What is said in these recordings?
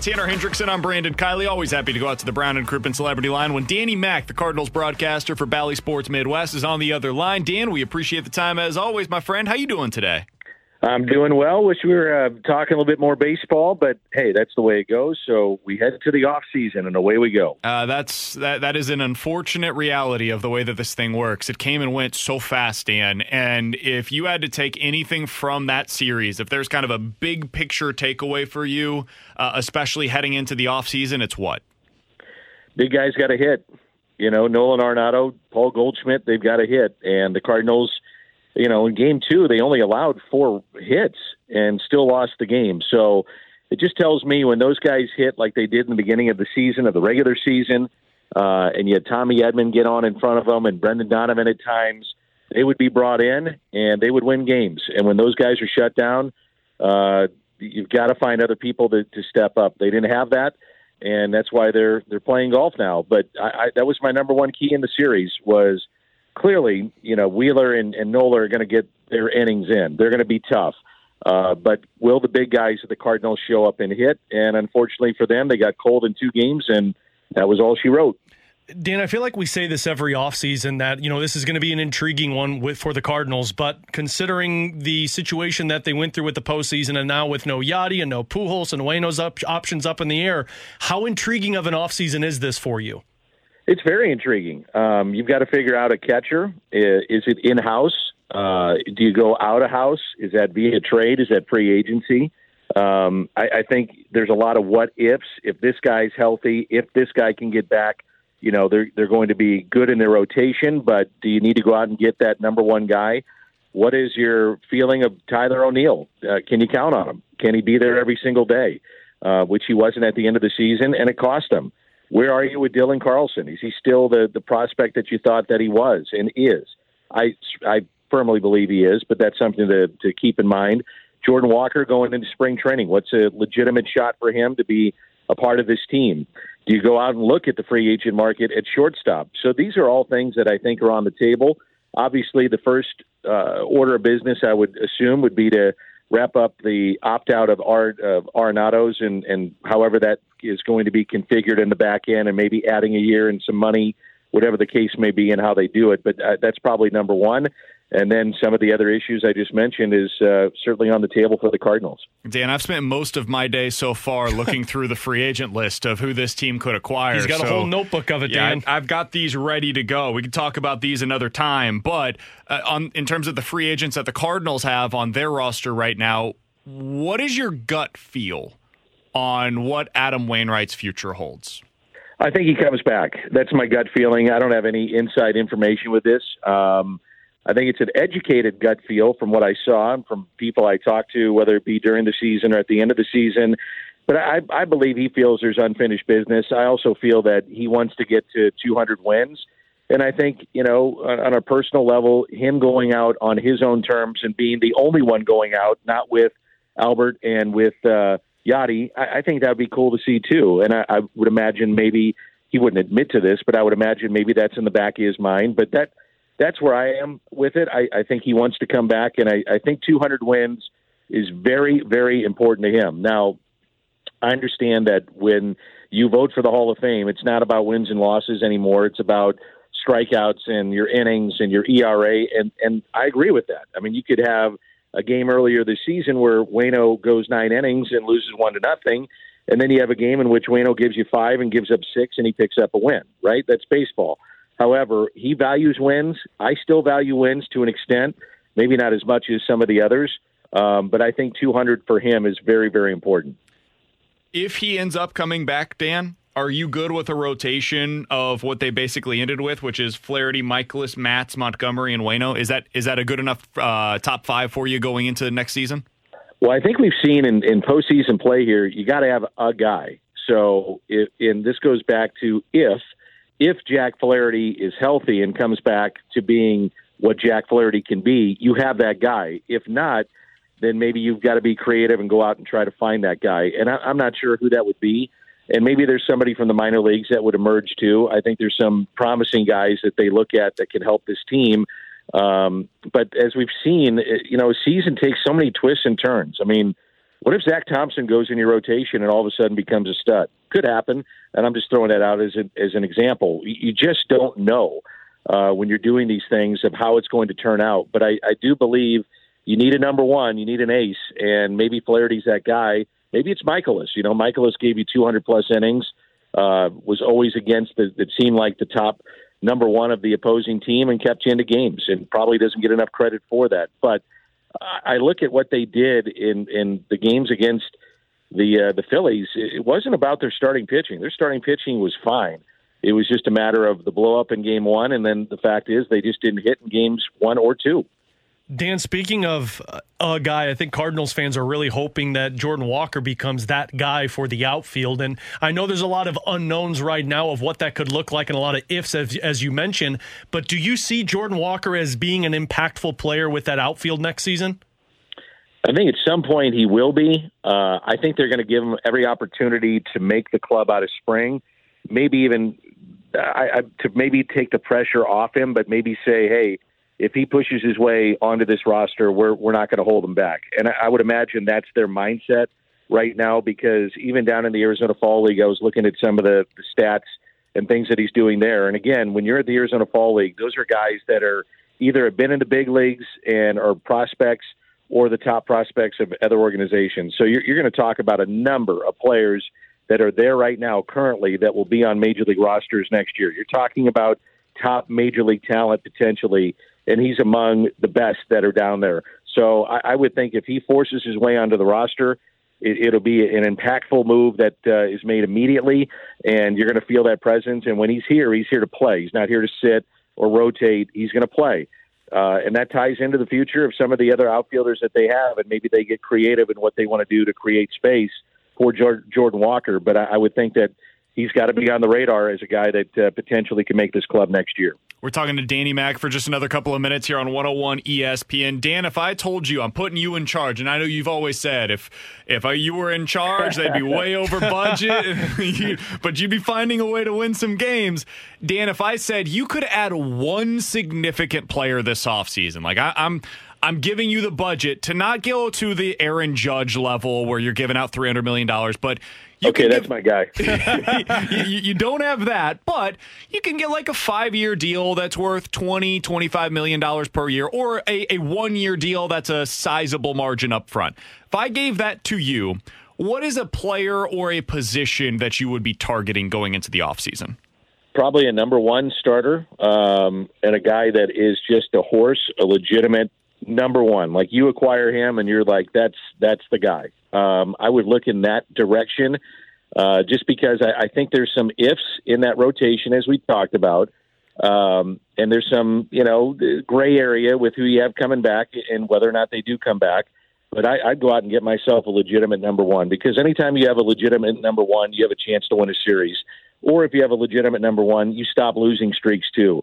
And Tanner Hendrickson, I'm Brandon Kiley. Always happy to go out to the Brown and Crouppen Celebrity Line when Danny Mac, the Cardinals broadcaster for Bally Sports Midwest, is on the other line. Dan, we appreciate the time as always, my friend. How you doing today? I'm doing well. Wish we were uh, talking a little bit more baseball, but hey, that's the way it goes. So we head to the off season, and away we go. Uh, that's that. That is an unfortunate reality of the way that this thing works. It came and went so fast, Dan. And if you had to take anything from that series, if there's kind of a big picture takeaway for you, uh, especially heading into the off season, it's what? Big guys got a hit. You know, Nolan Arenado, Paul Goldschmidt, they've got a hit, and the Cardinals. You know, in game two, they only allowed four hits and still lost the game. So it just tells me when those guys hit like they did in the beginning of the season, of the regular season, uh, and you had Tommy Edman get on in front of them and Brendan Donovan at times, they would be brought in and they would win games. And when those guys are shut down, uh, you've got to find other people to, to step up. They didn't have that, and that's why they're they're playing golf now. But I, I, that was my number one key in the series was clearly, you know, Wheeler and, and Nola are going to get their innings in. They're going to be tough. Uh, but will the big guys of the Cardinals show up and hit? And unfortunately for them, they got cold in two games, and that was all she wrote. Dan, I feel like we say this every offseason that, you know, this is going to be an intriguing one with, for the Cardinals, but considering the situation that they went through with the postseason and now with no Yadi and no Pujols and Wayno's up, options up in the air, how intriguing of an offseason is this for you? It's very intriguing. Um, you've got to figure out a catcher. Is it in house? Uh, do you go out of house? Is that via trade? Is that free agency? Um, I, I think there's a lot of what ifs. If this guy's healthy, if this guy can get back, you know they're they're going to be good in their rotation. But do you need to go out and get that number one guy? What is your feeling of Tyler O'Neill? Uh, can you count on him? Can he be there every single day? Uh, which he wasn't at the end of the season, and it cost him. Where are you with Dylan Carlson? Is he still the the prospect that you thought that he was and is? I I firmly believe he is, but that's something to to keep in mind. Jordan Walker going into spring training. What's a legitimate shot for him to be a part of this team? Do you go out and look at the free agent market at shortstop? So these are all things that I think are on the table. Obviously, the first uh, order of business I would assume would be to wrap up the opt out of Ar- of Arenado's and, and however that is going to be configured in the back end, and maybe adding a year and some money, whatever the case may be, and how they do it. But uh, that's probably number one. And then some of the other issues I just mentioned is uh, certainly on the table for the Cardinals. Dan, I've spent most of my day so far looking through the free agent list of who this team could acquire. He's got so, a whole notebook of it, yeah, Dan. I, have got these ready to go. We can talk about these another time. But uh, on in terms of the free agents that the Cardinals have on their roster right now, what is your gut feel on what Adam Wainwright's future holds? I think he comes back. That's my gut feeling. I don't have any inside information with this. Um, I think it's an educated gut feel from what I saw and from people I talked to, whether it be during the season or at the end of the season. But I, I believe he feels there's unfinished business. I also feel that he wants to get to 200 wins. And I think, you know, on, a personal level, him going out on his own terms and being the only one going out, not with Albert and with uh, Yadi, I, I think that would be cool to see too. And I, I would imagine maybe he wouldn't admit to this, but I would imagine maybe that's in the back of his mind. But that that's where I am with it. I, I think he wants to come back, and I, I think 200 wins is very, very important to him. Now, I understand that when you vote for the Hall of Fame, it's not about wins and losses anymore. It's about strikeouts and your innings and your ERA, and and I agree with that. I mean, you could have a game earlier this season where Wayno goes nine innings and loses one to nothing, and then you have a game in which Wayno gives you five and gives up six, and he picks up a win. Right? That's baseball. However, he values wins. I still value wins to an extent, maybe not as much as some of the others. Um, but I think 200 for him is very, very important. If he ends up coming back, Dan, are you good with a rotation of what they basically ended with, which is Flaherty, Mikolas, Matz, Montgomery, and Wayno? Is that is that a good enough uh, top five for you going into next season? Well, I think we've seen in, in postseason play here, you got to have a guy. So, if, and this goes back to if if Jack Flaherty is healthy and comes back to being what Jack Flaherty can be, you have that guy. If not, then maybe you've got to be creative and go out and try to find that guy. And I, I'm not sure who that would be. And maybe there's somebody from the minor leagues that would emerge too. I think there's some promising guys that they look at that can help this team. Um, but as we've seen, it, you know, a season takes so many twists and turns. I mean, what if Zack Thompson goes in your rotation and all of a sudden becomes a stud? Could happen, and I'm just throwing that out as an, as an example. You just don't know uh, when you're doing these things of how it's going to turn out. But I, I do believe – you need a number one, you need an ace, and maybe Flaherty's that guy. Maybe it's Mikolas. You know, Mikolas gave you 200 plus innings, uh, was always against the, it seemed like the top number one of the opposing team and kept you into games, and probably doesn't get enough credit for that. But I look at what they did in in the games against the uh, the Phillies. It wasn't about their starting pitching. Their starting pitching was fine. It was just a matter of the blow up in game one, and then the fact is they just didn't hit in games one or two. Dan, speaking of a guy, I think Cardinals fans are really hoping that Jordan Walker becomes that guy for the outfield. And I know there's a lot of unknowns right now of what that could look like and a lot of ifs, as, as you mentioned. But do you see Jordan Walker as being an impactful player with that outfield next season? I think at some point he will be. Uh, I think they're going to give him every opportunity to make the club out of spring. Maybe even I, I, to maybe take the pressure off him, but maybe say, hey, if he pushes his way onto this roster, we're we're not going to hold him back. And I, I would imagine that's their mindset right now because even down in the Arizona Fall League, I was looking at some of the, the stats and things that he's doing there. And again, when you're at the Arizona Fall League, those are guys that are either have been in the big leagues and are prospects or the top prospects of other organizations. So you're, you're going to talk about a number of players that are there right now currently that will be on major league rosters next year. You're talking about top major league talent potentially and he's among the best that are down there. So I, I would think if he forces his way onto the roster, it, will be an impactful move that uh, is made immediately, and you're going to feel that presence. And when he's here, he's here to play. He's not here to sit or rotate. He's going to play. Uh, and that ties into the future of some of the other outfielders that they have, and maybe they get creative in what they want to do to create space for Jordan Walker. But I, I would think that he's got to be on the radar as a guy that uh, potentially can make this club next year. We're talking to Danny Mac for just another couple of minutes here on 101 ESPN. Dan, if I told you I'm putting you in charge, and I know you've always said if if you were in charge, they'd be way over budget, but you'd be finding a way to win some games. Dan, if I said you could add one significant player this offseason, like I, I'm I'm giving you the budget to not go to the Aaron Judge level where you're giving out $300 million, but okay, that's give, my guy. you, you, don't have that, but you can get like a five year deal that's worth 20, 25 million dollars per year, or a, a one year deal that's a sizable margin up front. If I gave that to you, what is a player or a position that you would be targeting going into the offseason? Probably a number one starter um, and a guy that is just a horse, a legitimate number one. Like you acquire him, and you're like, that's that's the guy. Um, I would look in that direction, uh, just because I, I think there's some ifs in that rotation, as we talked about, um, and there's some you know gray area with who you have coming back and whether or not they do come back. But I, I'd go out and get myself a legitimate number one because anytime you have a legitimate number one, you have a chance to win a series. Or if you have a legitimate number one, you stop losing streaks too.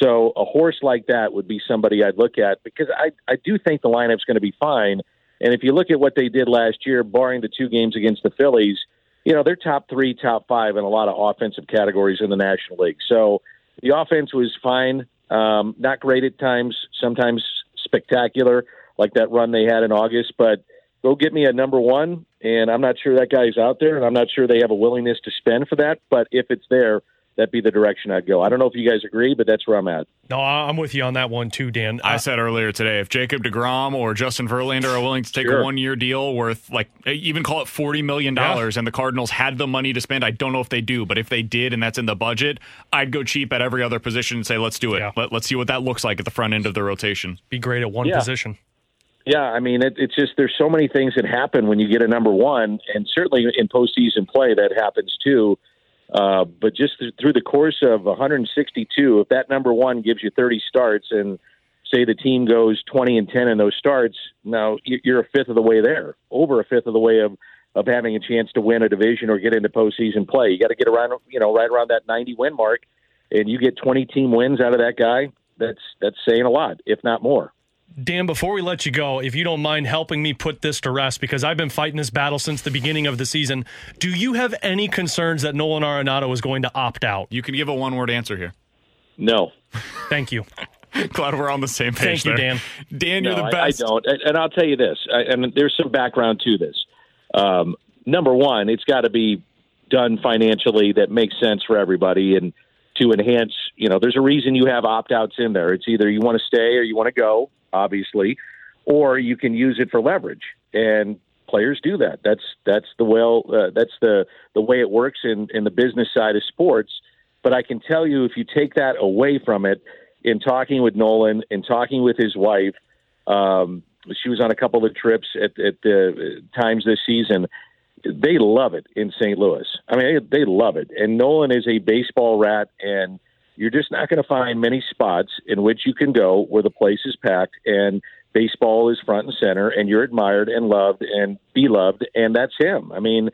So a horse like that would be somebody I'd look at because I I do think the lineup's going to be fine. And if you look at what they did last year, barring the two games against the Phillies, you know they're top three, top five in a lot of offensive categories in the National League. So the offense was fine, um, not great at times, sometimes spectacular, like that run they had in August. But go get me a number one, and I'm not sure that guy's out there, and I'm not sure they have a willingness to spend for that. But if it's there, that'd be the direction I'd go. I don't know if you guys agree, but that's where I'm at. No, I'm with you on that one too, Dan. I said earlier today, if Jacob DeGrom or Justin Verlander are willing to take Sure. a one year deal worth like eh, even call it forty million dollars, and the Cardinals had the money to spend, I don't know if they do, but if they did, and that's in the budget, I'd go cheap at every other position and say, let's do it. Yeah. Let, let's see what that looks like at the front end of the rotation. be great at one Yeah. position. Yeah, I mean, it, it's just there's so many things that happen when you get a number one, and certainly in postseason play that happens too. Uh, but just th- through the course of 162, if that number one gives you 30 starts, and say the team goes 20 and 10 in those starts, now you're a fifth of the way there, over a fifth of the way of of having a chance to win a division or get into postseason play. You got to get around, you know, right around that 90 win mark, and you get 20 team wins out of that guy. That's that's saying a lot, if not more. Dan, before we let you go, if you don't mind helping me put this to rest, because I've been fighting this battle since the beginning of the season, do you have any concerns that Nolan Arenado is going to opt out? You can give a one word answer here. No. Thank you. Glad we're on the same page Thank you, there. Dan. Dan, you're No, the I- best. I, don't, and, and I'll tell you this, I, and there's some background to this. Um, number one, it's got to be done financially that makes sense for everybody, and to enhance. You know, there's a reason you have opt outs in there. It's either you want to stay or you want to go, obviously, or you can use it for leverage, and players do that. That's that's the well, uh, that's the the way it works in in the business side of sports. But I can tell you, if you take that away from it, in talking with Nolan, in talking with his wife, um, she was on a couple of trips at, at the times this season. They love it in St. Louis. I mean, they, they love it. And Nolan is a baseball rat, and you're just not going to find many spots in which you can go where the place is packed and baseball is front and center, and you're admired and loved and beloved, and that's him. I mean,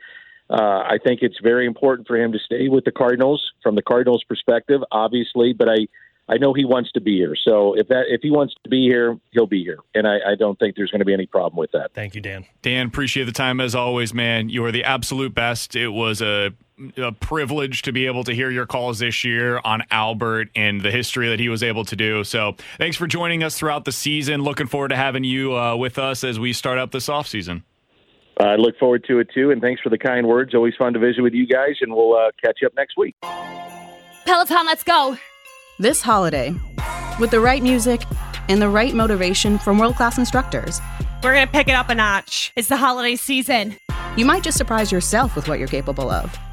uh, I think it's very important for him to stay with the Cardinals from the Cardinals' perspective, obviously. But I, I know he wants to be here. So if that if he wants to be here, he'll be here, and I, I don't think there's going to be any problem with that. Thank you, Dan. Dan, appreciate the time as always, man. You are the absolute best. It was a, a privilege to be able to hear your calls this year on Albert and the history that he was able to do. So thanks for joining us throughout the season. Looking forward to having you uh, with us as we start up this offseason. I look forward to it too, and thanks for the kind words. Always fun to visit with you guys, and we'll uh, catch you up next week. Peloton, let's go. This holiday, with the right music and the right motivation from world class instructors, We're going to pick it up a notch. It's the holiday season. you might just surprise yourself with what you're capable of.